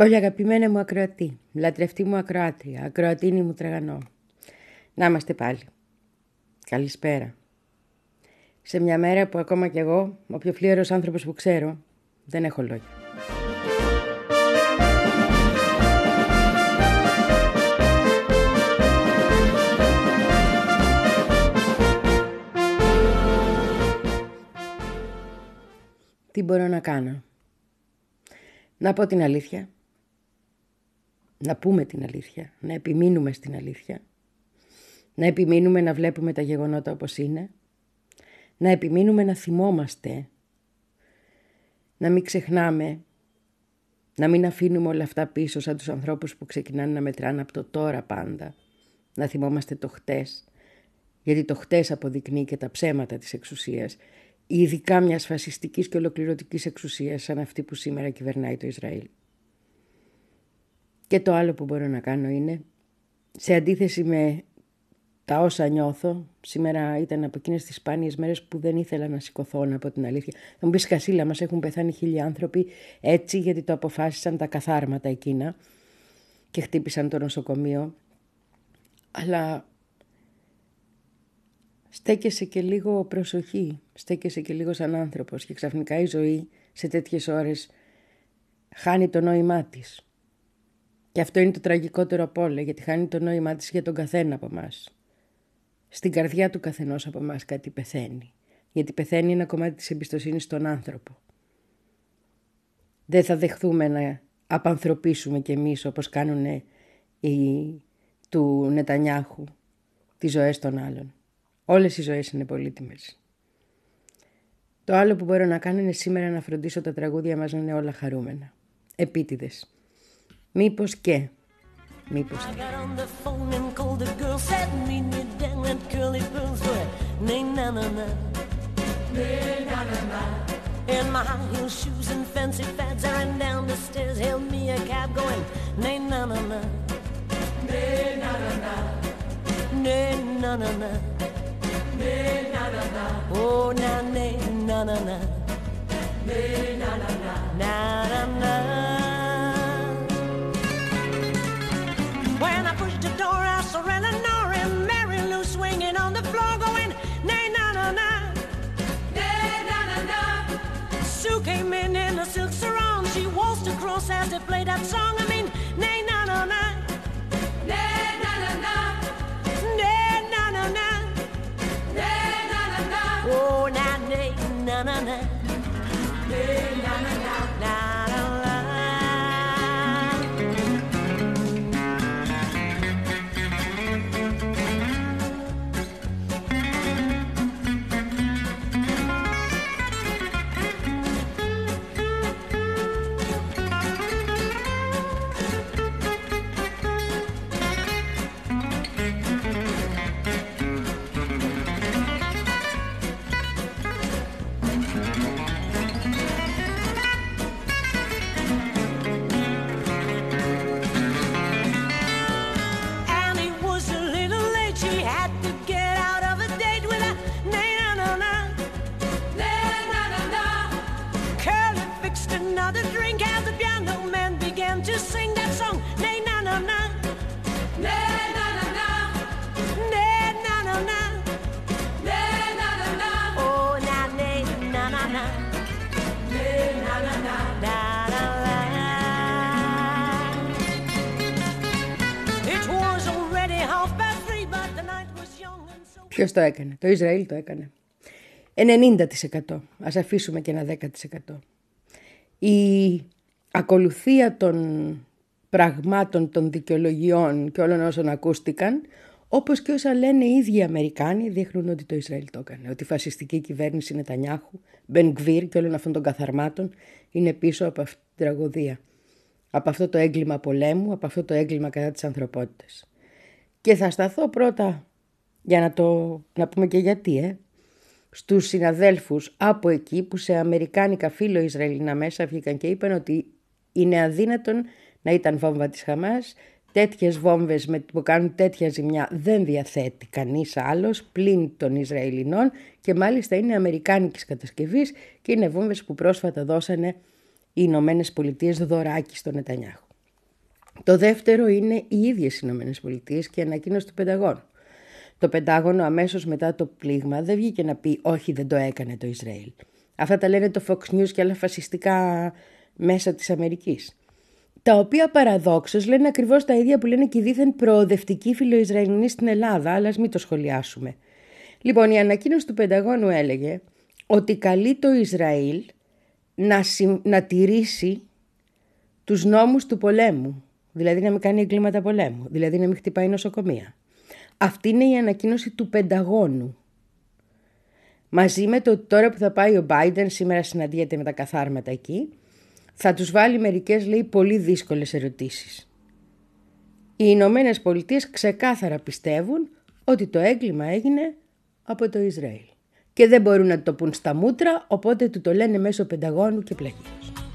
Πολύ αγαπημένη μου ακροατή, λατρευτή μου ακροάτρια, ακροατίνη μου τραγανό. Να είμαστε πάλι. Καλησπέρα. Σε μια μέρα που ακόμα κι εγώ, ο πιο φλίωρος άνθρωπος που ξέρω, δεν έχω λόγια. Τι μπορώ να κάνω; Να πω την αλήθεια να πούμε την αλήθεια, να επιμείνουμε στην αλήθεια, να επιμείνουμε να βλέπουμε τα γεγονότα όπως είναι, να επιμείνουμε να θυμόμαστε, να μην ξεχνάμε, να μην αφήνουμε όλα αυτά πίσω σαν τους ανθρώπους που ξεκινάνε να μετράνε από το τώρα πάντα, να θυμόμαστε το χτες, γιατί το χτες αποδεικνύει και τα ψέματα της εξουσίας, ειδικά μιας φασιστικής και ολοκληρωτικής εξουσίας σαν αυτή που σήμερα κυβερνάει το Ισραήλ. Και το άλλο που μπορώ να κάνω είναι, σε αντίθεση με τα όσα νιώθω, σήμερα ήταν από εκείνες τις σπάνιες μέρες που δεν ήθελα να σηκωθώ από την αλήθεια. Θα μου πεις Κασίλα, μας έχουν πεθάνει χίλιοι άνθρωποι έτσι γιατί το αποφάσισαν τα καθάρματα εκείνα και χτύπησαν το νοσοκομείο. Αλλά στέκεσαι και λίγο προσοχή, στέκεσαι και λίγο σαν άνθρωπος και ξαφνικά η ζωή σε τέτοιες ώρες χάνει το νόημά της. Και αυτό είναι το τραγικότερο από όλα, γιατί χάνει το νόημά της για τον καθένα από εμάς. Στην καρδιά του καθενός από εμάς κάτι πεθαίνει. Γιατί πεθαίνει ένα κομμάτι της εμπιστοσύνης στον άνθρωπο. Δεν θα δεχθούμε να απανθρωπίσουμε κι εμείς όπως κάνουν οι του Νετανιάχου τις ζωές των άλλων. Όλες οι ζωές είναι πολύτιμες. Το άλλο που μπορώ να κάνω είναι σήμερα να φροντίσω τα τραγούδια μας να είναι όλα χαρούμενα. Επίτηδες. Μήπως και. Μήπως και. In my high heel shoes and fancy fads, I ran down the stairs, hailed me a cab going, nay na na na, nay na na na, nay na na na, nay na na na, oh na nay na na na, nay na na na, na na na. as they played that song. I mean, nay, na, na, na. Nay, na, na, na. Nay, na, na, na. Nay, na, na, na. Oh, na, nay, na, na, na. Nay, na, na, na. Na, Ποιος το έκανε; Το Ισραήλ το έκανε. 90%. Ας αφήσουμε και ένα 10%. Η ακολουθία των πραγμάτων, των δικαιολογιών και όλων όσων ακούστηκαν, όπως και όσα λένε οι ίδιοι Αμερικάνοι, δείχνουν ότι το Ισραήλ το έκανε. Ότι η φασιστική κυβέρνηση Νετανιάχου, Μπεν Γκβίρ και όλων αυτών των καθαρμάτων είναι πίσω από αυτή την τραγωδία. Από αυτό το έγκλημα πολέμου, από αυτό το έγκλημα κατά της ανθρωπότητας. Και θα σταθώ πρώτα για να το να πούμε και γιατί, ε, στους συναδέλφους από εκεί που σε αμερικάνικα φίλο Ισραηλινά μέσα βγήκαν και είπαν ότι είναι αδύνατον να ήταν βόμβα της Χαμάς, τέτοιες βόμβες με, που κάνουν τέτοια ζημιά δεν διαθέτει κανείς άλλος πλην των Ισραηλινών και μάλιστα είναι αμερικάνικης κατασκευής και είναι βόμβες που πρόσφατα δώσανε οι Ηνωμένες Πολιτείες δωράκι στο Νετανιάχου. Το δεύτερο είναι οι ίδιες οι Ηνωμένες Πολιτείες και η ανακοίνωση του Πενταγώνου. Το Πεντάγωνο αμέσως μετά το πλήγμα δεν βγήκε να πει όχι δεν το έκανε το Ισραήλ. Αυτά τα λένε το Fox News και άλλα φασιστικά μέσα της Αμερικής. Τα οποία παραδόξως λένε ακριβώς τα ίδια που λένε και οι δίθεν προοδευτικοί φιλοϊσραηλινοί στην Ελλάδα, αλλά ας μην το σχολιάσουμε. Λοιπόν, η ανακοίνωση του Πενταγώνου έλεγε ότι καλεί το Ισραήλ να, να τηρήσει τους νόμους του πολέμου, δηλαδή να μην κάνει εγκλήματα πολέμου, δηλαδή να μην χτυπάει νοσοκομεία. Αυτή είναι η ανακοίνωση του Πενταγώνου. Μαζί με το τώρα που θα πάει ο Biden, σήμερα συναντιέται με τα καθάρματα εκεί, θα τους βάλει μερικές, λέει, πολύ δύσκολες ερωτήσεις. Οι Ηνωμένες Πολιτείες ξεκάθαρα πιστεύουν ότι το έγκλημα έγινε από το Ισραήλ. Και δεν μπορούν να το πούν στα μούτρα, οπότε του το λένε μέσω Πενταγώνου και πλαγίως.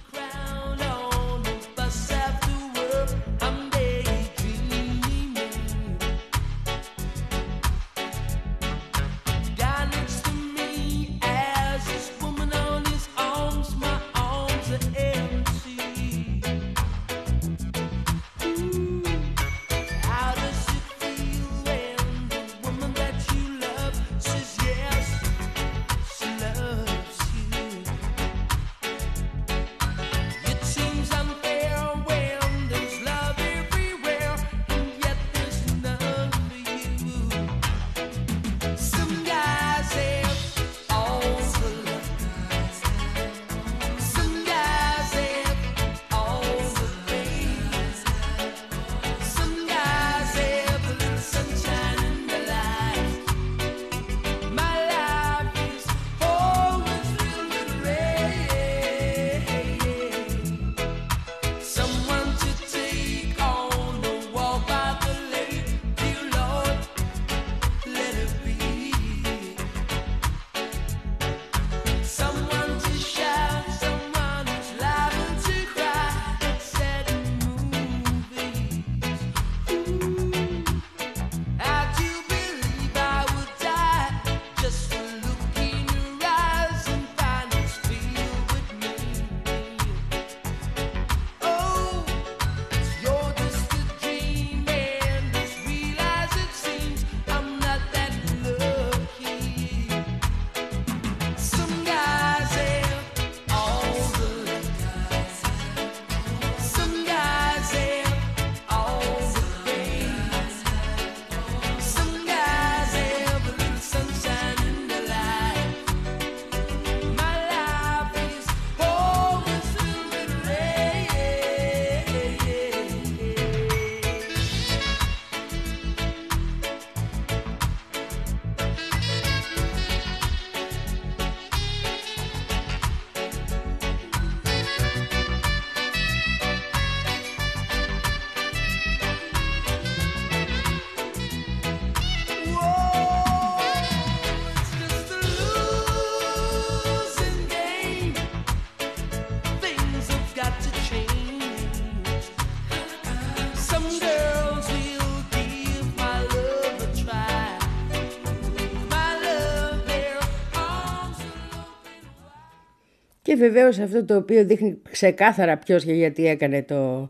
Και βεβαίως αυτό το οποίο δείχνει ξεκάθαρα ποιος και γιατί έκανε το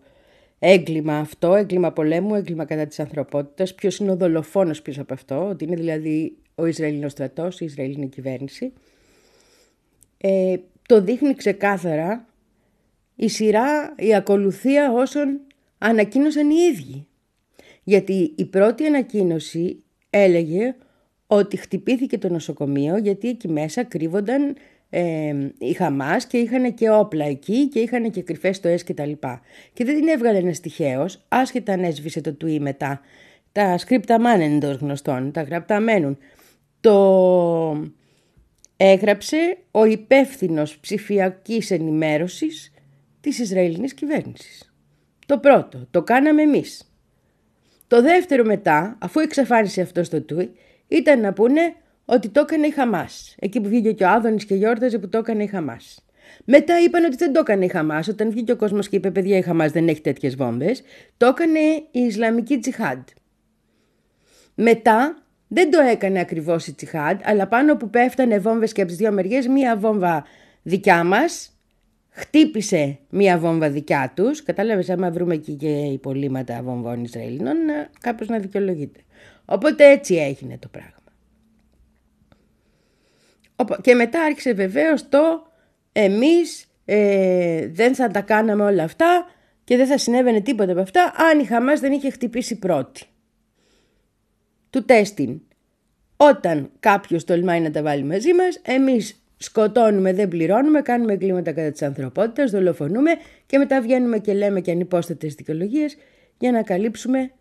έγκλημα αυτό, έγκλημα πολέμου, έγκλημα κατά της ανθρωπότητας, ποιος είναι ο δολοφόνος πίσω από αυτό, ότι είναι δηλαδή ο Ισραηλινός στρατός, η Ισραηλινή κυβέρνηση. Ε, το δείχνει ξεκάθαρα η σειρά, η ακολουθία όσων ανακοίνωσαν οι ίδιοι. Γιατί η πρώτη ανακοίνωση έλεγε ότι χτυπήθηκε το νοσοκομείο γιατί εκεί μέσα κρύβονταν ε, η Χαμάς και είχαν και όπλα εκεί και είχαν και κρυφές στοές και τα λοιπά. Και δεν την έβγαλε ένας τυχαίος, άσχετα αν έσβησε το τουί μετά. Τα σκρίπτα μάνεν εντός γνωστών, τα γραπτά μένουν. Το έγραψε ο υπεύθυνος ψηφιακής ενημέρωσης της Ισραηλινής κυβέρνησης. Το πρώτο, το κάναμε εμείς. Το δεύτερο μετά, αφού εξαφάνισε αυτό στο τουί, ήταν να πούνε ότι το έκανε η Χαμάς. Εκεί που βγήκε και ο Άδωνης και γιόρταζε που το έκανε η Χαμάς. Μετά είπαν ότι δεν το έκανε η Χαμάς. Όταν βγήκε ο κόσμος και είπε: Παιδιά, η Χαμάς δεν έχει τέτοιες βόμβες, το έκανε η Ισλαμική Τζιχάντ. Μετά δεν το έκανε ακριβώς η Τζιχάντ, αλλά πάνω που πέφτανε βόμβες και από τις δύο μεριές, μία βόμβα δικιά μας, χτύπησε μία βόμβα δικιά τους, κατάλαβες άμα βρούμε εκεί και υπολείμματα βομβών Ισραηλινών, κάπως να δικαιολογείται. Οπότε έτσι έγινε το πράγμα. Και μετά άρχισε βεβαίως το εμείς ε, δεν θα τα κάναμε όλα αυτά και δεν θα συνέβαινε τίποτα από αυτά αν η Χαμάς δεν είχε χτυπήσει πρώτη. Του τέστην. Όταν κάποιος τολμάει να τα βάλει μαζί μας, εμείς σκοτώνουμε, δεν πληρώνουμε, κάνουμε εγκλήματα κατά της ανθρωπότητας, δολοφονούμε και μετά βγαίνουμε και λέμε και ανυπόστατες δικαιολογίες για να καλύψουμε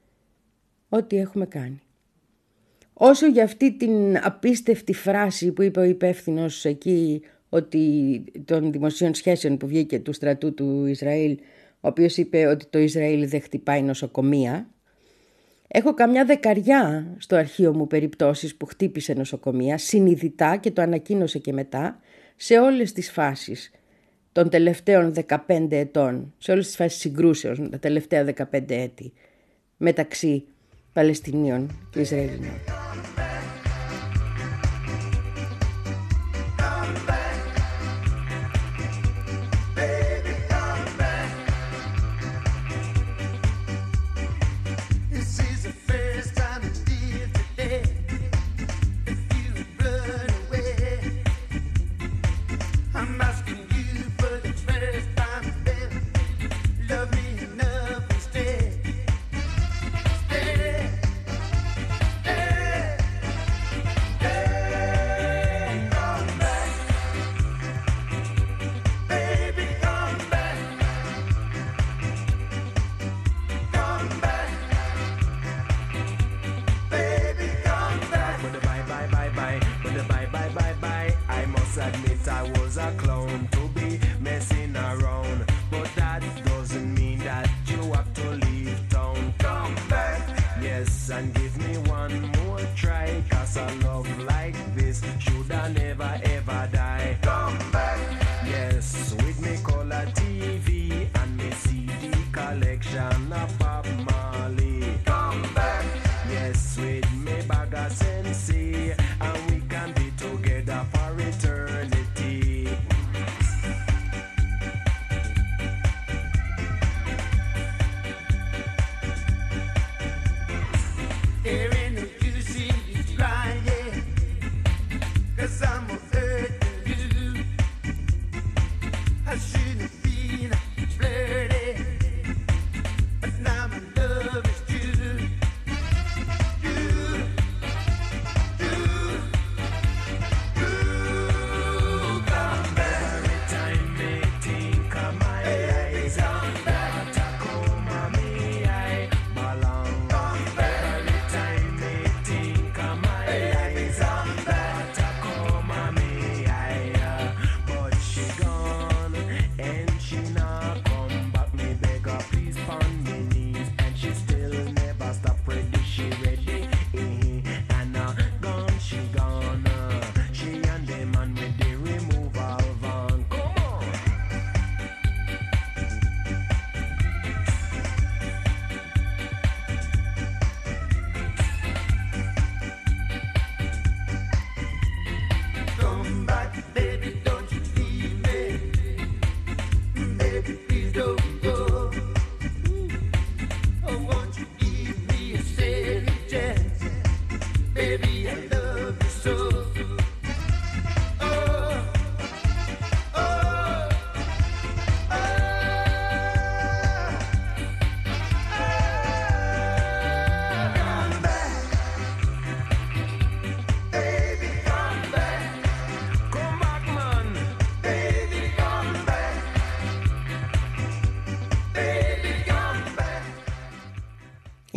ό,τι έχουμε κάνει. Όσο για αυτή την απίστευτη φράση που είπε ο υπεύθυνος εκεί ότι των δημοσίων σχέσεων που βγήκε του στρατού του Ισραήλ, ο οποίος είπε ότι το Ισραήλ δεν χτυπάει νοσοκομεία, Έχω καμιά δεκαριά στο αρχείο μου περιπτώσεις που χτύπησε νοσοκομεία, συνειδητά και το ανακοίνωσε και μετά, σε όλες τις φάσεις των τελευταίων 15 ετών, σε όλες τις φάσεις συγκρούσεων τα τελευταία 15 έτη, μεταξύ Παλαιστινίων και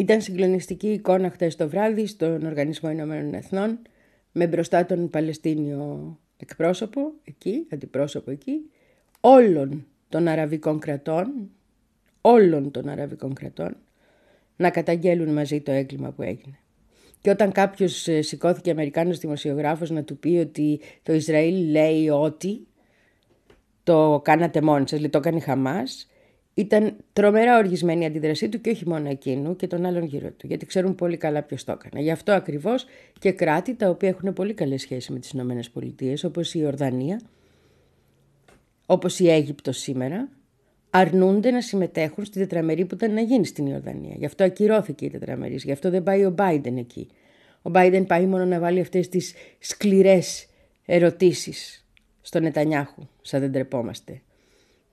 Ήταν συγκλονιστική εικόνα χτες το βράδυ στον Οργανισμό Ηνωμένων Εθνών με μπροστά τον Παλαιστίνιο εκπρόσωπο εκεί, αντιπρόσωπο εκεί, όλων των αραβικών κρατών, όλων των αραβικών κρατών, να καταγγέλουν μαζί το έγκλημα που έγινε. Και όταν κάποιος ε, σηκώθηκε Αμερικάνος δημοσιογράφος να του πει ότι το Ισραήλ λέει ότι το κάνατε μόνοι σας, λέει το έκανε η Χαμάς, ήταν τρομερά οργισμένη η αντίδρασή του και όχι μόνο εκείνου και των άλλων γύρω του, γιατί ξέρουν πολύ καλά ποιος το έκανε. Γι' αυτό ακριβώς και κράτη τα οποία έχουν πολύ καλές σχέσεις με τις ΗΠΑ, όπως η Ορδανία, όπως η Αίγυπτος σήμερα, αρνούνται να συμμετέχουν στη τετραμερή που ήταν να γίνει στην Ιορδανία. Γι' αυτό ακυρώθηκε η τετραμερής, γι' αυτό δεν πάει ο Biden εκεί. Ο Biden πάει μόνο να βάλει αυτές τις σκληρές ερωτήσεις στον Νετανιάχου, σαν δεν τρεπόμαστε.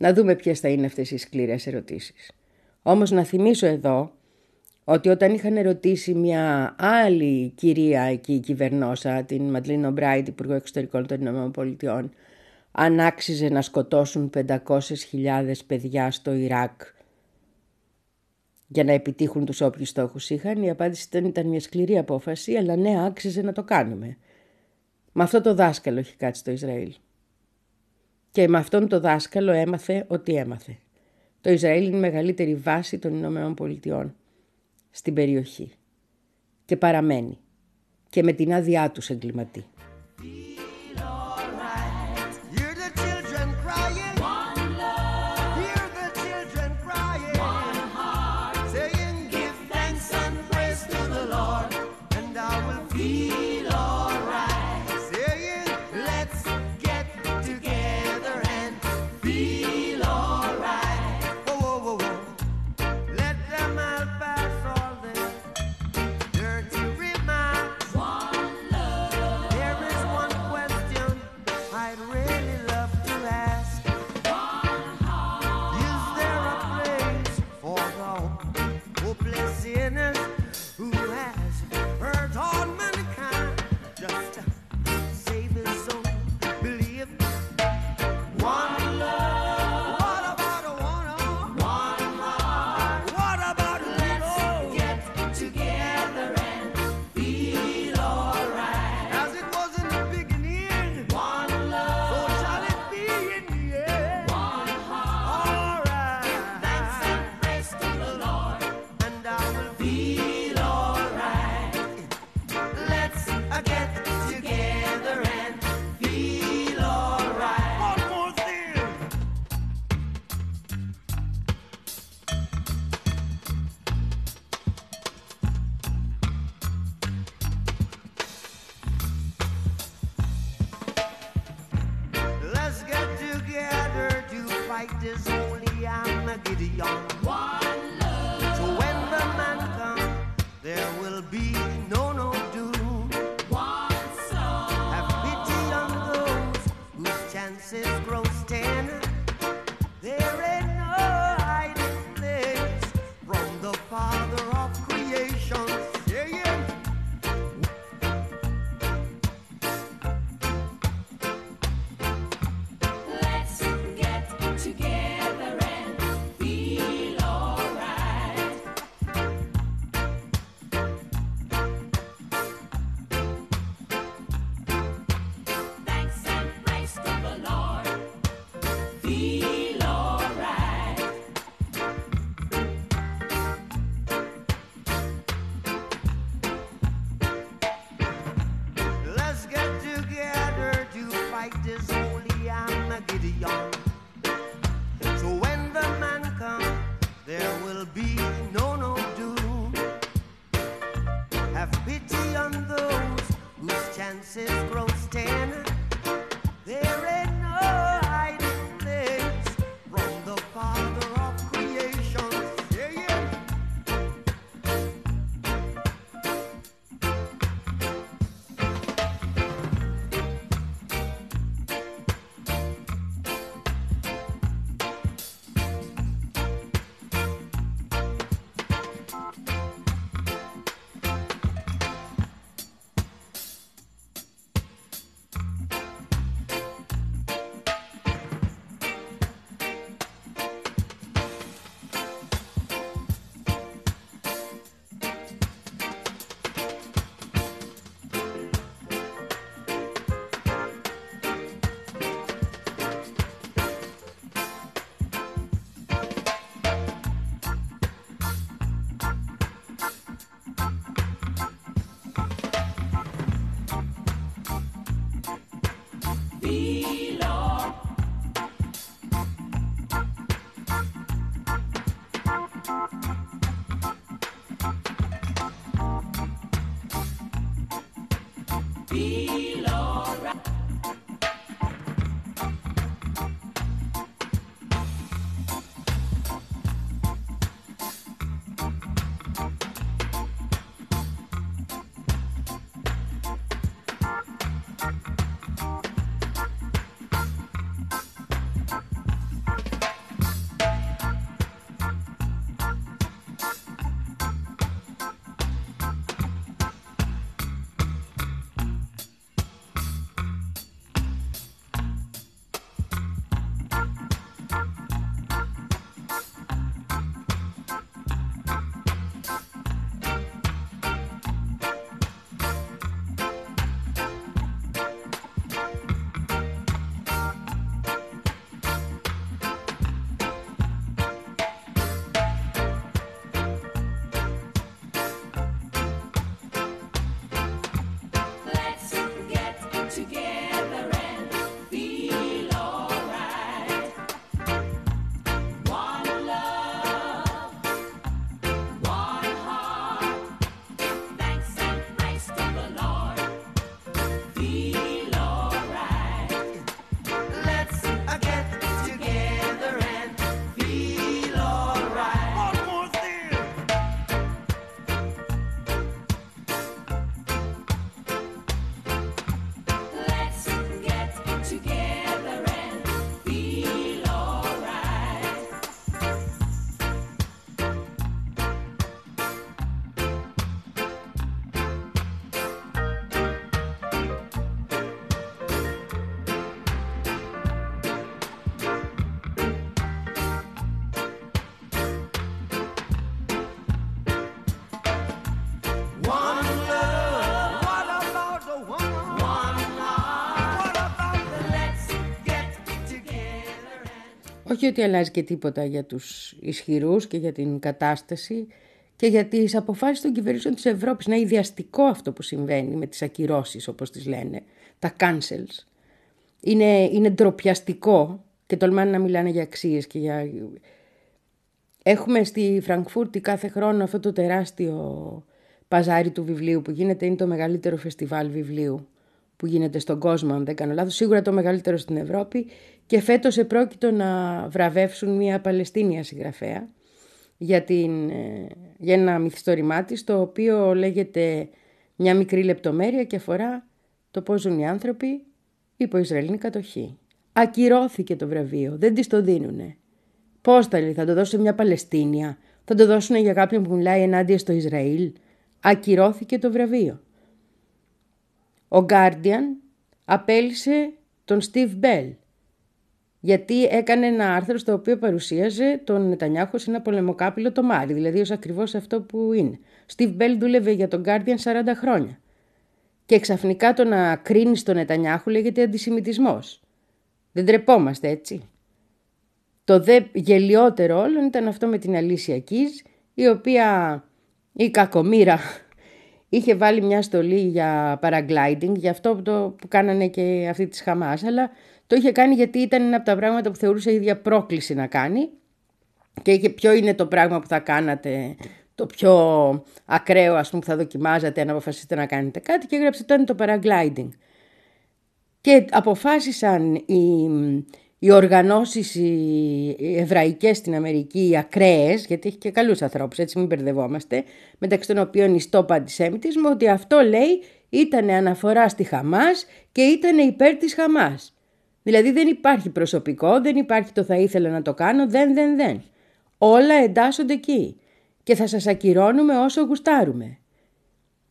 Να δούμε ποιες θα είναι αυτές οι σκληρές ερωτήσεις. Όμως να θυμίσω εδώ ότι όταν είχαν ερωτήσει μια άλλη κυρία εκεί κυβερνόσα, την Μαντλίνο Μπράιτ, Υπουργό Εξωτερικών των ΗΠΑ, αν άξιζε να σκοτώσουν 500.000 παιδιά στο Ιράκ για να επιτύχουν τους όποιους στόχους είχαν, η απάντηση ήταν, ήταν μια σκληρή απόφαση, αλλά ναι, άξιζε να το κάνουμε. Με αυτό το δάσκαλο έχει κάτσει στο Ισραήλ. Και με αυτόν το δάσκαλο έμαθε ό,τι έμαθε. Το Ισραήλ είναι η μεγαλύτερη βάση των Ηνωμένων Πολιτειών στην περιοχή. Και παραμένει. Και με την άδειά τους εγκληματεί. Όχι ότι αλλάζει και τίποτα για τους ισχυρούς και για την κατάσταση και για τις αποφάσεις των κυβερνήσεων της Ευρώπης. Είναι ιδιαστικό αυτό που συμβαίνει με τις ακυρώσεις όπως τις λένε, τα cancels. Είναι, είναι ντροπιαστικό και τολμάνε να μιλάνε για αξίες και για... Έχουμε στη Φραγκφούρτη κάθε χρόνο αυτό το τεράστιο παζάρι του βιβλίου που γίνεται, είναι το μεγαλύτερο φεστιβάλ βιβλίου που γίνεται στον κόσμο, αν δεν κάνω λάθος, σίγουρα το μεγαλύτερο στην Ευρώπη και φέτος επρόκειτο να βραβεύσουν μια Παλαιστίνια συγγραφέα για, την, ε, για ένα μυθιστόρημά της, το οποίο λέγεται μια μικρή λεπτομέρεια και αφορά το πώς ζουν οι άνθρωποι υπό Ισραηλινή κατοχή. Ακυρώθηκε το βραβείο, δεν της το δίνουνε. Πώς θα λέει, θα το δώσουν μια Παλαιστίνια, θα το δώσουν για κάποιον που μιλάει ενάντια στο Ισραήλ. Ακυρώθηκε το βραβείο. Ο Guardian απέλησε τον Steve Bell γιατί έκανε ένα άρθρο στο οποίο παρουσίαζε τον Νετανιάχου σε ένα πολεμοκάπηλο το Μάρι, δηλαδή ως ακριβώς αυτό που είναι. Steve Bell δούλευε για τον Guardian 40 χρόνια. Και ξαφνικά το να κρίνεις τον Νετανιάχου λέγεται αντισημιτισμός. Δεν τρεπόμαστε έτσι. Το δε γελιότερο όλων ήταν αυτό με την Αλήσια Κίζ, η οποία η κακομήρα είχε βάλει μια στολή για paragliding, για αυτό που, το, που κάνανε και αυτή της Χαμάς, αλλά το είχε κάνει γιατί ήταν ένα από τα πράγματα που θεωρούσε η ίδια πρόκληση να κάνει και είχε ποιο είναι το πράγμα που θα κάνατε, το πιο ακραίο ας πούμε που θα δοκιμάζατε αν αποφασίσετε να κάνετε κάτι και έγραψε ήταν το paragliding. Και αποφάσισαν οι, οι οργανώσεις οι εβραϊκές στην Αμερική, οι ακραίες, γιατί έχει και καλούς ανθρώπους, έτσι μην μπερδευόμαστε, μεταξύ των οποίων η στόπα αντισέμιτισμο, ότι αυτό λέει ήταν αναφορά στη Χαμάς και ήταν υπέρ της Χαμάς. Δηλαδή δεν υπάρχει προσωπικό, δεν υπάρχει το θα ήθελα να το κάνω, δεν, δεν, δεν. Όλα εντάσσονται εκεί και θα σας ακυρώνουμε όσο γουστάρουμε.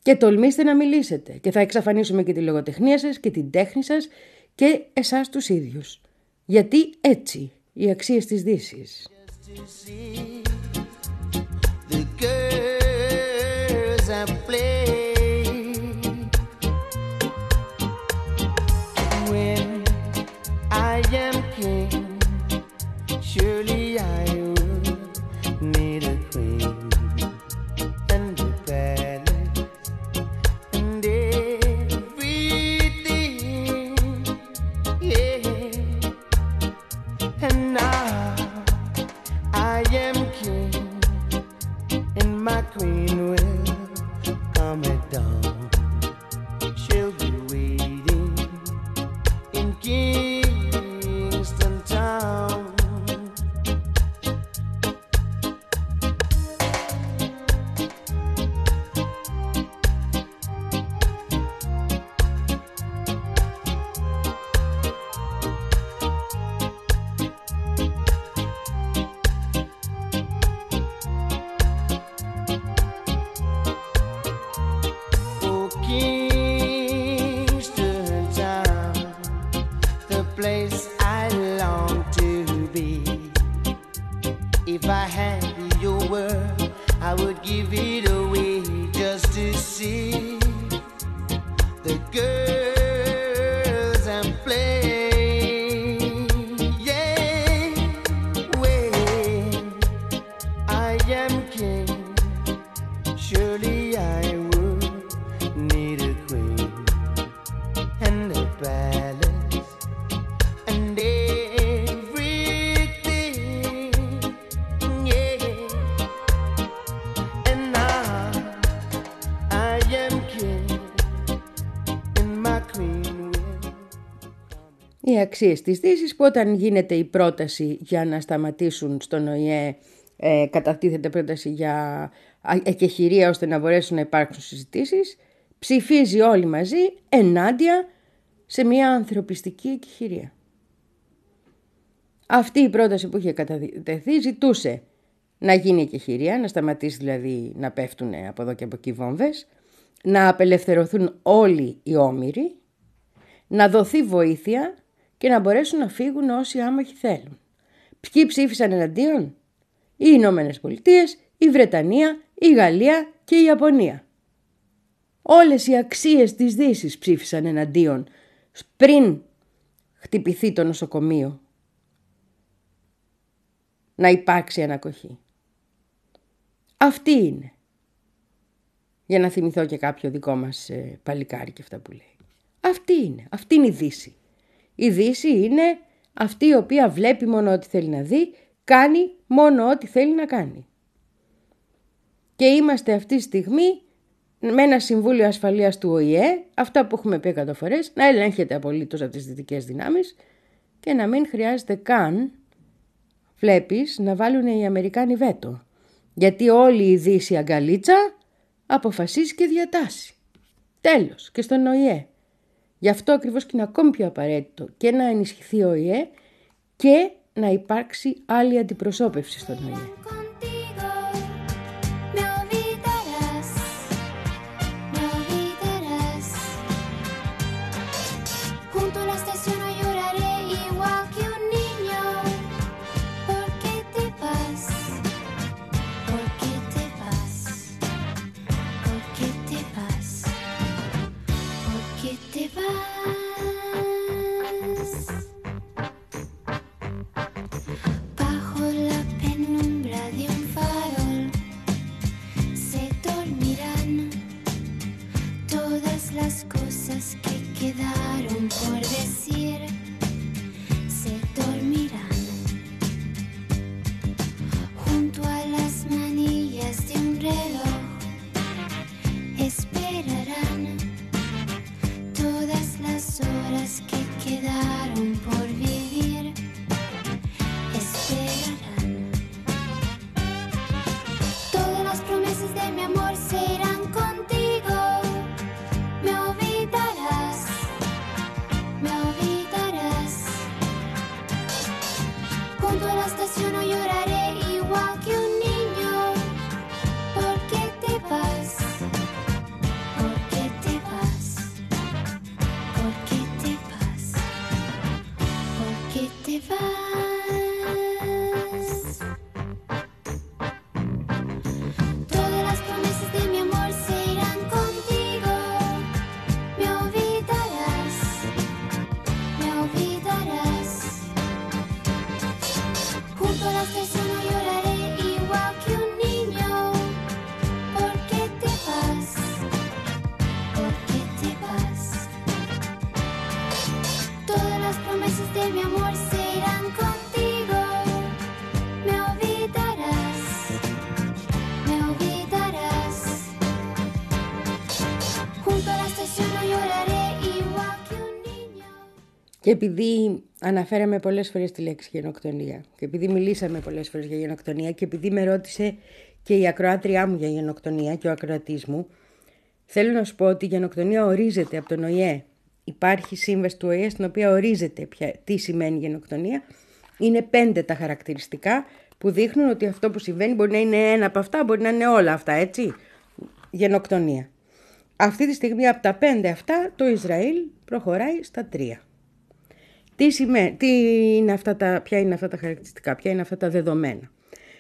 Και τολμήστε να μιλήσετε και θα εξαφανίσουμε και τη λογοτεχνία σας και την τέχνη σας και εσάς τους ίδιους. Γιατί έτσι οι αξίες της Δύσης. Αξίες της Δύσης που όταν γίνεται η πρόταση για να σταματήσουν στον ΟΗΕ ε, κατατίθεται πρόταση για εκεχηρία ώστε να μπορέσουν να υπάρξουν συζητήσεις ψηφίζει όλοι μαζί ενάντια σε μια ανθρωπιστική εκεχηρία. Αυτή η πρόταση που είχε κατατεθεί ζητούσε να γίνει εκεχηρία, να σταματήσει δηλαδή να πέφτουν από εδώ και από εκεί βόμβες, να απελευθερωθούν όλοι οι όμοιροι, να δοθεί βοήθεια και να μπορέσουν να φύγουν όσοι άμαχοι θέλουν. Ποιοι ψήφισαν εναντίον; Οι Ηνωμένες Πολιτείες, η Βρετανία, η Γαλλία και η Ιαπωνία. Όλες οι αξίες της δύσης ψήφισαν εναντίον πριν χτυπηθεί το νοσοκομείο. να υπάρξει ανακοχή. Αυτή είναι. Για να θυμηθώ και κάποιο δικό μας ε, παλικάρι και αυτά που λέει. Αυτή είναι. Αυτή είναι η Δύση. Η Δύση είναι αυτή η οποία βλέπει μόνο ό,τι θέλει να δει, κάνει μόνο ό,τι θέλει να κάνει. Και είμαστε αυτή τη στιγμή με ένα Συμβούλιο Ασφαλείας του ΟΗΕ, αυτά που έχουμε πει εκατό φορές, να ελέγχεται απολύτως από τις δυτικές δυνάμεις και να μην χρειάζεται καν, βλέπεις, να βάλουν οι Αμερικάνοι βέτο. Γιατί όλη η Δύση αγκαλίτσα αποφασίζει και διατάσει. Τέλος και στον ΟΗΕ. Γι' αυτό ακριβώς και είναι ακόμη πιο απαραίτητο και να ενισχυθεί ο ΟΗΕ και να υπάρξει άλλη αντιπροσώπευση στον ΟΗΕ. Και επειδή αναφέραμε πολλές φορές τη λέξη γενοκτονία και επειδή μιλήσαμε πολλές φορές για γενοκτονία και επειδή με ρώτησε και η ακροάτριά μου για γενοκτονία και ο ακροατής μου, θέλω να σου πω ότι η γενοκτονία ορίζεται από τον ΟΗΕ. Υπάρχει σύμβαση του ΟΗΕ στην οποία ορίζεται πια, τι σημαίνει γενοκτονία. Είναι πέντε τα χαρακτηριστικά που δείχνουν ότι αυτό που συμβαίνει μπορεί να είναι ένα από αυτά, μπορεί να είναι όλα αυτά, έτσι. Γενοκτονία. Αυτή τη στιγμή από τα πέντε αυτά το Ισραήλ προχωράει στα τρία. Τι, σημαίνει, τι είναι αυτά τα, ποια είναι αυτά τα χαρακτηριστικά, ποια είναι αυτά τα δεδομένα.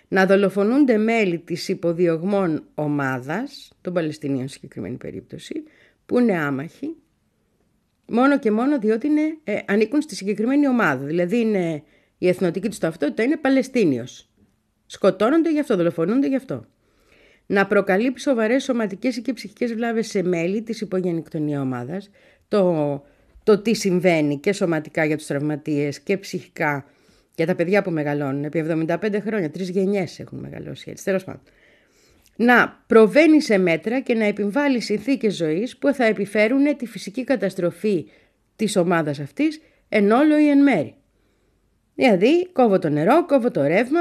Να δολοφονούνται μέλη της υποδιωγμών ομάδας, των Παλαιστινίων συγκεκριμένη περίπτωση, που είναι άμαχοι, μόνο και μόνο διότι είναι, ε, ανήκουν στη συγκεκριμένη ομάδα. Δηλαδή είναι, η εθνοτική τους ταυτότητα είναι Παλαιστίνιος. Σκοτώνονται γι' αυτό, δολοφονούνται γι' αυτό. Να προκαλεί σοβαρές σωματικές και ψυχικές βλάβες σε μέλη της υπογεννηκτονία ομάδας. Το το τι συμβαίνει και σωματικά για τους τραυματίες και ψυχικά για τα παιδιά που μεγαλώνουν. Επί 75 χρόνια, τρεις γενιές έχουν μεγαλώσει έτσι. Τέλος πάντων. Να προβαίνει σε μέτρα και να επιβάλλει συνθήκες ζωής που θα επιφέρουν τη φυσική καταστροφή της ομάδας αυτής εν όλο ή εν μέρη. Δηλαδή, κόβω το νερό, κόβω το ρεύμα,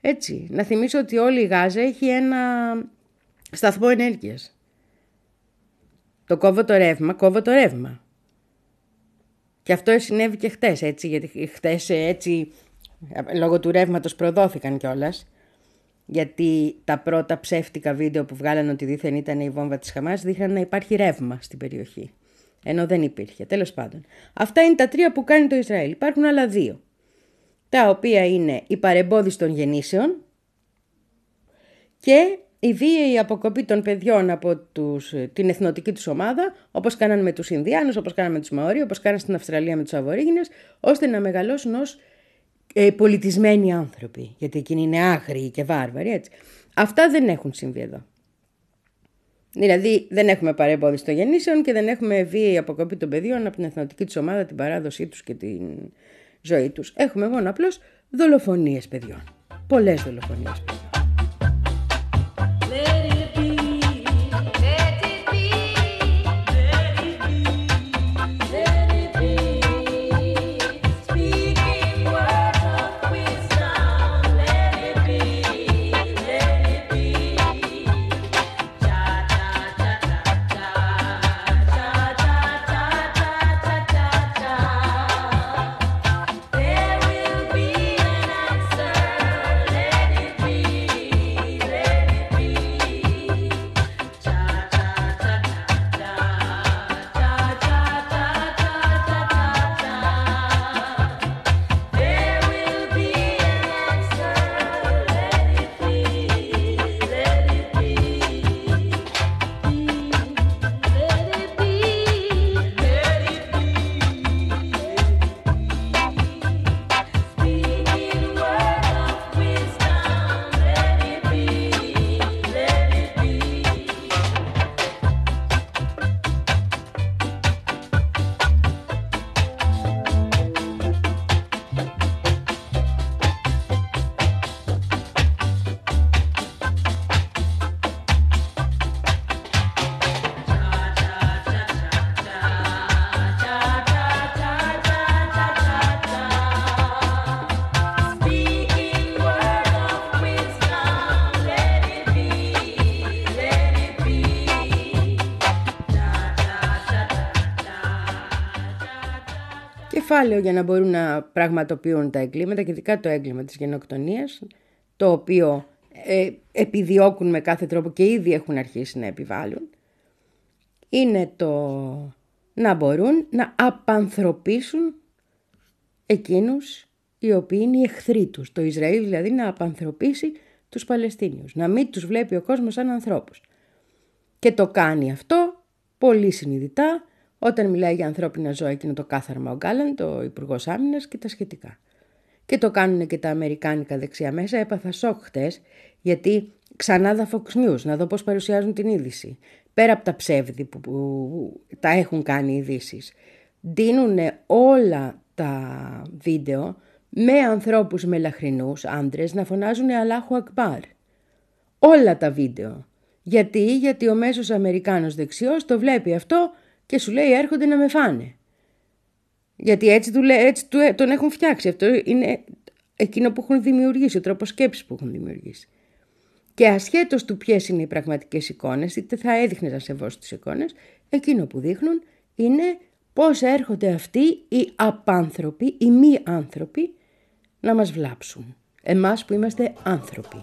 έτσι. Να θυμίσω ότι όλη η Γάζα έχει ένα σταθμό ενέργειας. Το κόβω το ρεύμα, κόβω το ρεύμα. Και αυτό συνέβη και χτες, έτσι, γιατί χτες έτσι, λόγω του ρεύματος προδόθηκαν κιόλας. Γιατί τα πρώτα ψεύτικα βίντεο που βγάλανε ότι δίθεν ήταν η βόμβα της Χαμάς δείχναν να υπάρχει ρεύμα στην περιοχή. Ενώ δεν υπήρχε. Τέλος πάντων. Αυτά είναι τα τρία που κάνει το Ισραήλ. Υπάρχουν άλλα δύο. Τα οποία είναι η παρεμπόδιση των γεννήσεων και η βίαιη αποκοπή των παιδιών από τους, την εθνοτική τους ομάδα, όπως κάνανε με τους Ινδιάνους, όπως κάνανε με τους Μαωρί, όπως κάνανε στην Αυστραλία με τους Αβορήγινες, ώστε να μεγαλώσουν ως ε, πολιτισμένοι άνθρωποι, γιατί εκείνοι είναι άγριοι και βάρβαροι, έτσι. Αυτά δεν έχουν συμβεί εδώ. Δηλαδή δεν έχουμε παρεμπόδιση των γεννήσεων και δεν έχουμε βίαιη αποκοπή των παιδιών από την εθνοτική τους ομάδα, την παράδοσή τους και την ζωή τους. Έχουμε μόνο απλώς δολοφονίες παιδιών. Πολλές δολοφονίες παιδιών. Κεφάλαιο για να μπορούν να πραγματοποιούν τα εγκλήματα και ειδικά το έγκλημα της γενοκτονίας, το οποίο ε, επιδιώκουν με κάθε τρόπο και ήδη έχουν αρχίσει να επιβάλλουν, είναι το να μπορούν να απανθρωπίσουν εκείνους οι οποίοι είναι οι εχθροί τους. Το Ισραήλ δηλαδή να απανθρωπίσει τους Παλαιστίνιους, να μην τους βλέπει ο κόσμος σαν ανθρώπους. Και το κάνει αυτό πολύ συνειδητά όταν μιλάει για ανθρώπινα ζώα εκείνο το κάθαρμα ο Γκάλαν, το Υπουργός Άμυνας και τα σχετικά. Και το κάνουν και τα αμερικάνικα δεξιά μέσα. Έπαθα σοκ χτες, γιατί ξανά τα Fox News, να δω πώς παρουσιάζουν την είδηση. Πέρα από τα ψεύδη που, που τα έχουν κάνει ειδήσεις. Δίνουν όλα τα βίντεο με ανθρώπους μελαχρινούς άντρες να φωνάζουν «Αλάχου Ακμπάρ». Όλα τα βίντεο. Γιατί, γιατί ο μέσος Αμερικάνος δεξιός το βλέπει αυτό και σου λέει έρχονται να με φάνε. Γιατί έτσι, του, έτσι του, τον έχουν φτιάξει. Αυτό είναι εκείνο που έχουν δημιουργήσει, ο τρόπος σκέψης που έχουν δημιουργήσει. Και ασχέτως του ποιες είναι οι πραγματικές εικόνες, είτε θα έδειχνες να σεβώσεις τις εικόνες, εκείνο που δείχνουν είναι πώς έρχονται αυτοί οι απάνθρωποι, οι μη άνθρωποι, να μας βλάψουν. Εμάς που είμαστε άνθρωποι.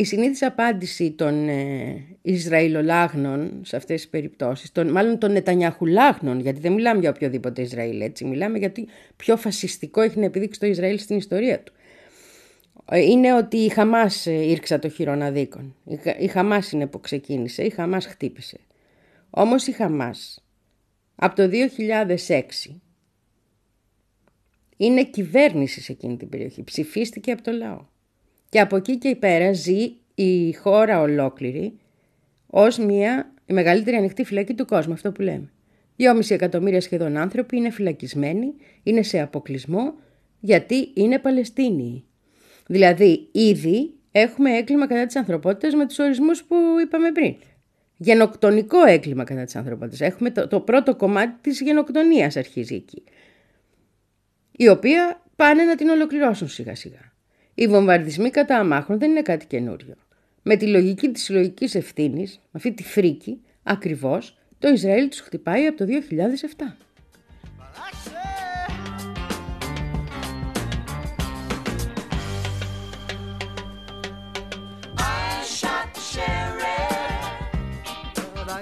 Η συνήθις απάντηση των ε, Ισραηλολάγνων σε αυτές τις περιπτώσεις, των, μάλλον των Νετανιαχουλάγνων, γιατί δεν μιλάμε για οποιοδήποτε Ισραήλ έτσι, μιλάμε γιατί πιο φασιστικό έχει να επιδείξει το Ισραήλ στην ιστορία του. Ε, είναι ότι η Χαμάς ε, ήρξα το χειρόν αδίκων. Η Χαμάς είναι που ξεκίνησε, η Χαμάς χτύπησε. Όμως η Χαμάς από το 2006 είναι κυβέρνηση σε εκείνη την περιοχή. Ψηφίστηκε από το λαό. Και από εκεί και πέρα ζει η χώρα ολόκληρη ως μια η μεγαλύτερη ανοιχτή φυλακή του κόσμου, αυτό που λέμε. 2,5 εκατομμύρια σχεδόν άνθρωποι είναι φυλακισμένοι, είναι σε αποκλεισμό γιατί είναι Παλαιστίνοι. Δηλαδή, ήδη έχουμε έγκλημα κατά της ανθρωπότητας με τους ορισμούς που είπαμε πριν. Γενοκτονικό έγκλημα κατά της ανθρωπότητας. Έχουμε το, το πρώτο κομμάτι της γενοκτονίας αρχίζει εκεί. Η οποία πάνε να την ολοκληρώσουν σιγά σιγά. Οι βομβαρδισμοί κατά αμάχων δεν είναι κάτι καινούριο. Με τη λογική της συλλογικής ευθύνης, με αυτή τη φρίκη, ακριβώς, το Ισραήλ τους χτυπάει από το 2007.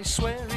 I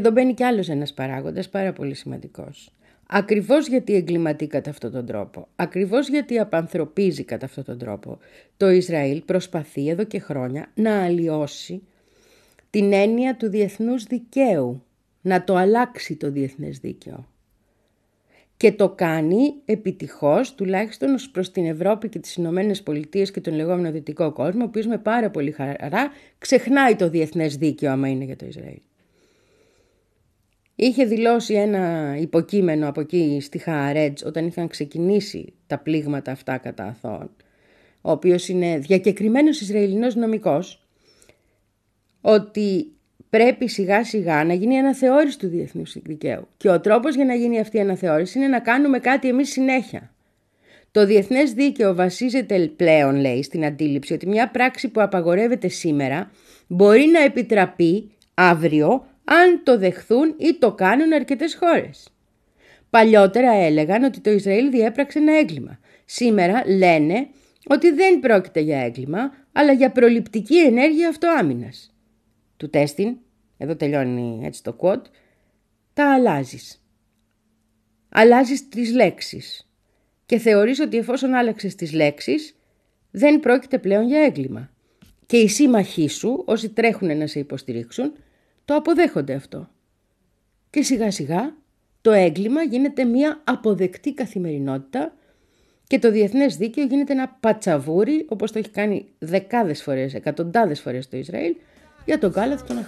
εδώ μπαίνει κι άλλος ένας παράγοντας πάρα πολύ σημαντικός. Ακριβώς γιατί εγκληματεί κατά αυτόν τον τρόπο, ακριβώς γιατί απανθρωπίζει κατά αυτόν τον τρόπο, το Ισραήλ προσπαθεί εδώ και χρόνια να αλλοιώσει την έννοια του διεθνούς δικαίου, να το αλλάξει το διεθνές δίκαιο. Και το κάνει επιτυχώς, τουλάχιστον ως προς την Ευρώπη και τις Ηνωμένες Πολιτείες και τον λεγόμενο δυτικό κόσμο, ο οποίος με πάρα πολύ χαρά ξεχνάει το διεθνές δίκαιο άμα είναι για το Ισραήλ. Είχε δηλώσει ένα υποκείμενο από εκεί στη Χααρέτζ όταν είχαν ξεκινήσει τα πλήγματα αυτά κατά Αθώων, ο οποίος είναι διακεκριμένος Ισραηλινός νομικός, ότι πρέπει σιγά σιγά να γίνει αναθεώρηση του διεθνούς δικαίου. Και ο τρόπος για να γίνει αυτή η αναθεώρηση είναι να κάνουμε κάτι εμείς συνέχεια. Το διεθνές δίκαιο βασίζεται πλέον, λέει, στην αντίληψη ότι μια πράξη που απαγορεύεται σήμερα μπορεί να επιτραπεί αύριο αν το δεχθούν ή το κάνουν αρκετές χώρες. Παλιότερα έλεγαν ότι το Ισραήλ διέπραξε ένα έγκλημα. Σήμερα λένε ότι δεν πρόκειται για έγκλημα, αλλά για προληπτική ενέργεια αυτοάμυνας. Του τέστην, εδώ τελειώνει έτσι το quote, τα αλλάζεις. Αλλάζεις τις λέξεις και θεωρείς ότι εφόσον άλλαξες τις λέξεις δεν πρόκειται πλέον για έγκλημα. Και οι σύμμαχοί σου, όσοι τρέχουν να σε υποστηρίξουν, το αποδέχονται αυτό. Και σιγά σιγά το έγκλημα γίνεται μια αποδεκτή καθημερινότητα και το διεθνές δίκαιο γίνεται ένα πατσαβούρι, όπως το έχει κάνει δεκάδες φορές, εκατοντάδες φορές το Ισραήλ, για τον κάλαθο των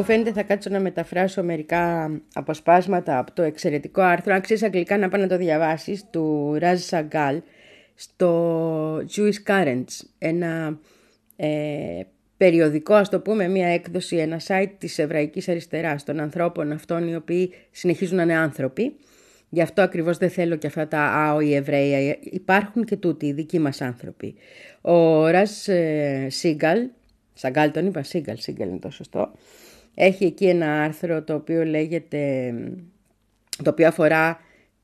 αχρήστων. φαίνεται θα κάτσω να μεταφράσω μερικά αποσπάσματα από το εξαιρετικό άρθρο, αν ξέρεις αγγλικά να πάει να το διαβάσεις, του Ραζ Σαγκάλ στο Jewish Currents, ένα ε, περιοδικό, ας το πούμε, μια έκδοση, ένα site της εβραϊκής αριστεράς, των ανθρώπων αυτών οι οποίοι συνεχίζουν να είναι άνθρωποι. Γι' αυτό ακριβώς δεν θέλω και αυτά τα «Α, οι Εβραίοι». Υπάρχουν και τούτοι, οι δικοί μας άνθρωποι. Ο Ραζ ε, Σίγκαλ, Σαγκάλ τον είπα, Σίγκαλ, Σίγκαλ είναι το σωστό, έχει εκεί ένα άρθρο το οποίο λέγεται, το οποίο αφορά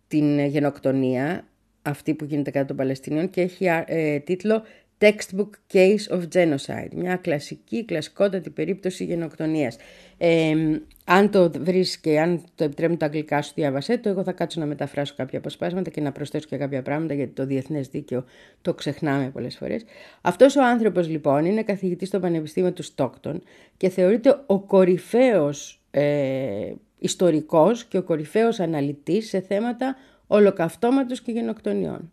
την γενοκτονία, αυτή που γίνεται κατά των Παλαιστινίων και έχει ε, τίτλο Textbook Case of Genocide, μια κλασική, κλασικότατη περίπτωση γενοκτονίας. Ε, αν το βρεις και αν το επιτρέπουν τα αγγλικά σου διάβασέ το, εγώ θα κάτσω να μεταφράσω κάποια αποσπάσματα και να προσθέσω και κάποια πράγματα γιατί το διεθνές δίκαιο το ξεχνάμε πολλές φορές. Αυτός ο άνθρωπος λοιπόν είναι καθηγητής στο Πανεπιστήμιο του Στόκτον και θεωρείται ο κορυφαίος ε, ιστορικός και ο κορυφαίος αναλυτής σε θέματα ολοκαυτώματος και γενοκτονιών.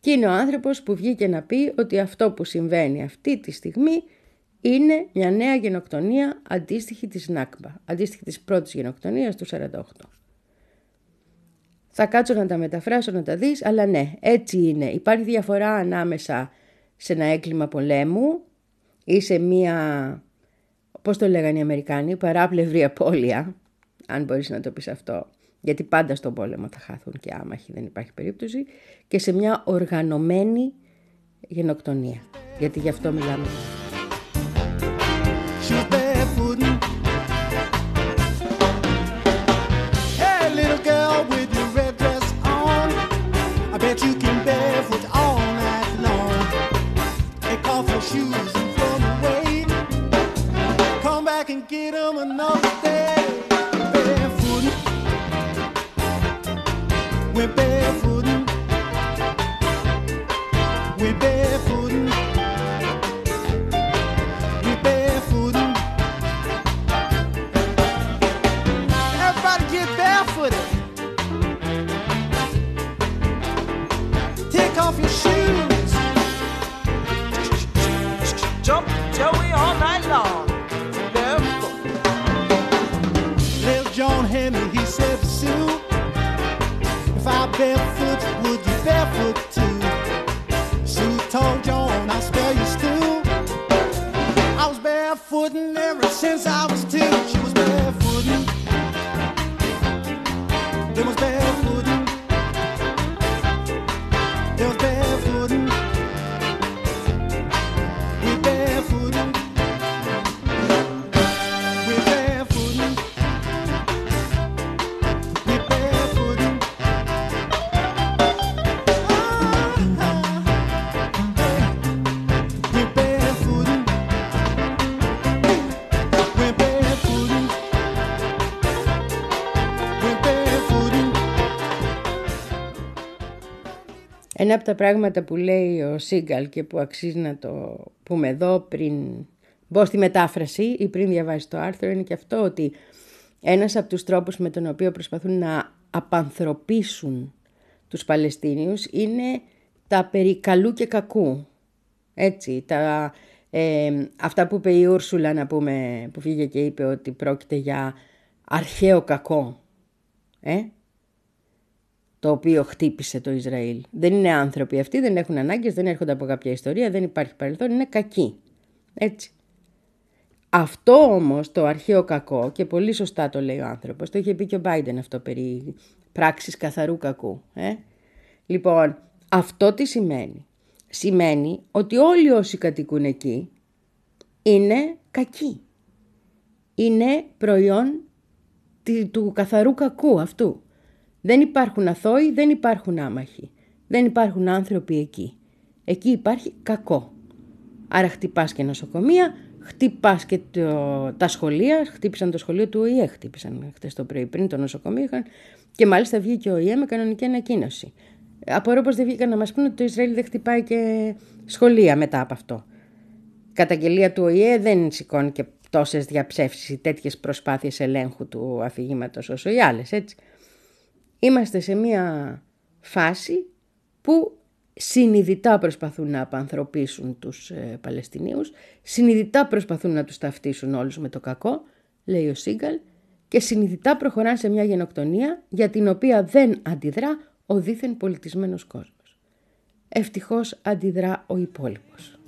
Και είναι ο άνθρωπος που βγήκε να πει ότι αυτό που συμβαίνει αυτή τη στιγμή είναι μια νέα γενοκτονία αντίστοιχη της Νάκμπα, αντίστοιχη της πρώτης γενοκτονίας του 48. Θα κάτσω να τα μεταφράσω να τα δεις, αλλά ναι, έτσι είναι. Υπάρχει διαφορά ανάμεσα σε ένα έγκλημα πολέμου ή σε μια, πώς το λέγανε οι Αμερικάνοι, παράπλευρη απώλεια, αν μπορείς να το πεις αυτό, γιατί πάντα στον πόλεμο θα χάθουν και άμαχοι, δεν υπάρχει περίπτωση, και σε μια οργανωμένη γενοκτονία, γιατί γι' αυτό μιλάμε. Ένα από τα πράγματα που λέει ο Σίγκαλ και που αξίζει να το πούμε εδώ πριν μπω στη μετάφραση ή πριν διαβάσεις το άρθρο είναι και αυτό ότι ένας από τους τρόπους με τον οποίο προσπαθούν να απανθρωπίσουν τους Παλαιστίνιους είναι τα περί καλού και κακού. Έτσι, τα, ε, αυτά που είπε η Ούρσουλα να πούμε, που φύγε και είπε ότι πρόκειται για αρχαίο κακό. Ε; Το οποίο χτύπησε το Ισραήλ. Δεν είναι άνθρωποι αυτοί, δεν έχουν ανάγκες, δεν έρχονται από κάποια ιστορία, δεν υπάρχει παρελθόν, είναι κακοί. Έτσι. Αυτό όμως το αρχαίο κακό και πολύ σωστά το λέει ο άνθρωπος, το είχε πει και ο Μπάιντεν αυτό περί πράξης καθαρού κακού. Ε; Λοιπόν, αυτό τι σημαίνει; Σημαίνει ότι όλοι όσοι κατοικούν εκεί είναι κακοί. Είναι προϊόν του καθαρού κακού αυτού. Δεν υπάρχουν αθώοι, δεν υπάρχουν άμαχοι. Δεν υπάρχουν άνθρωποι εκεί. Εκεί υπάρχει κακό. Άρα χτυπάς και νοσοκομεία, χτυπάς και το, τα σχολεία, χτύπησαν το σχολείο του ΟΗΕ, χτύπησαν χτες το πρωί πριν το νοσοκομείο είχαν, και μάλιστα βγήκε ο ΟΗΕ με κανονική ανακοίνωση. Απορώ πως δεν βγήκαν να μας πούνε ότι το Ισραήλ δεν χτυπάει και σχολεία μετά από αυτό. Η καταγγελία του ΟΗΕ δεν σηκώνει και τόσες διαψεύσεις ή τέτοιες προσπάθειες ελέγχου του αφηγήματος όσο οι άλλες, έτσι. Είμαστε σε μια φάση που συνειδητά προσπαθούν να απανθρωπίσουν τους ε, Παλαιστινίους, συνειδητά προσπαθούν να τους ταυτίσουν όλους με το κακό, λέει ο Σίγκαλ, και συνειδητά προχωράνε σε μια γενοκτονία για την οποία δεν αντιδρά ο δίθεν πολιτισμένος κόσμος. Ευτυχώς αντιδρά ο υπόλοιπος.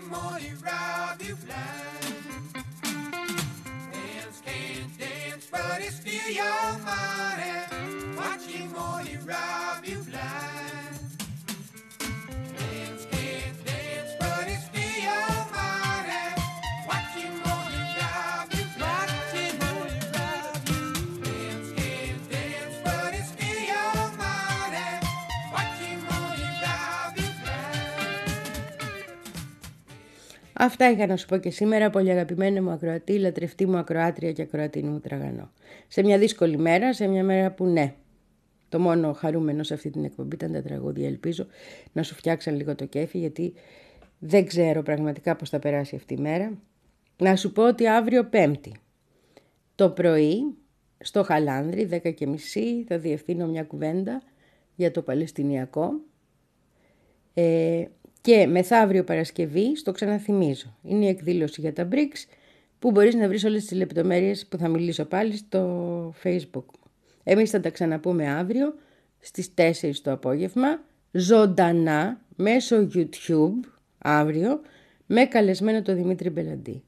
Morty Rob, you. Αυτά είχα να σου πω και σήμερα, πολύ αγαπημένη μου ακροατή, λατρευτή μου ακροάτρια και ακροατή μου τραγανό. Σε μια δύσκολη μέρα, σε μια μέρα που ναι, το μόνο χαρούμενο σε αυτή την εκπομπή ήταν τα τραγούδια. Ελπίζω να σου φτιάξαν λίγο το κέφι, γιατί δεν ξέρω πραγματικά πώς θα περάσει αυτή η μέρα. Να σου πω ότι αύριο Πέμπτη, το πρωί, στο Χαλάνδρι, 10 και μισή, θα διευθύνω μια κουβέντα για το Παλαιστινιακό. Ε, και μεθαύριο Παρασκευή, στο ξαναθυμίζω, είναι η εκδήλωση για τα BRICS που μπορείς να βρεις όλες τις λεπτομέρειες που θα μιλήσω πάλι στο facebook. Εμείς θα τα ξαναπούμε αύριο στις 4 το απόγευμα, ζωντανά, μέσω YouTube, αύριο, με καλεσμένο το Δημήτρη Μπελαντή.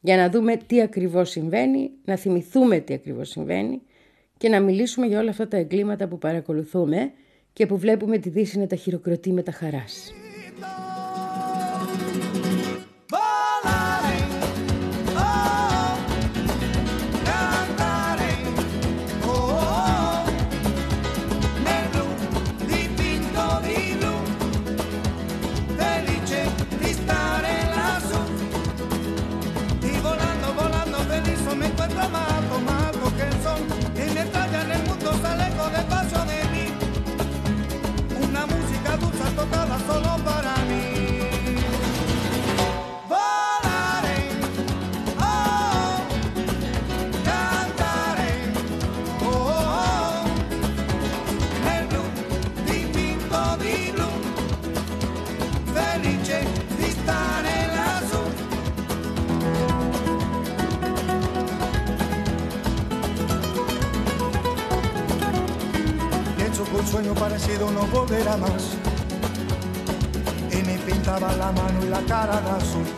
Για να δούμε τι ακριβώς συμβαίνει, να θυμηθούμε τι ακριβώς συμβαίνει και να μιλήσουμε για όλα αυτά τα εγκλήματα που παρακολουθούμε και που βλέπουμε τη Δύση να τα χειροκροτεί με τα χαράς. Lord. Parecido no volverá más. Y me pintaba la mano y la cara de azul.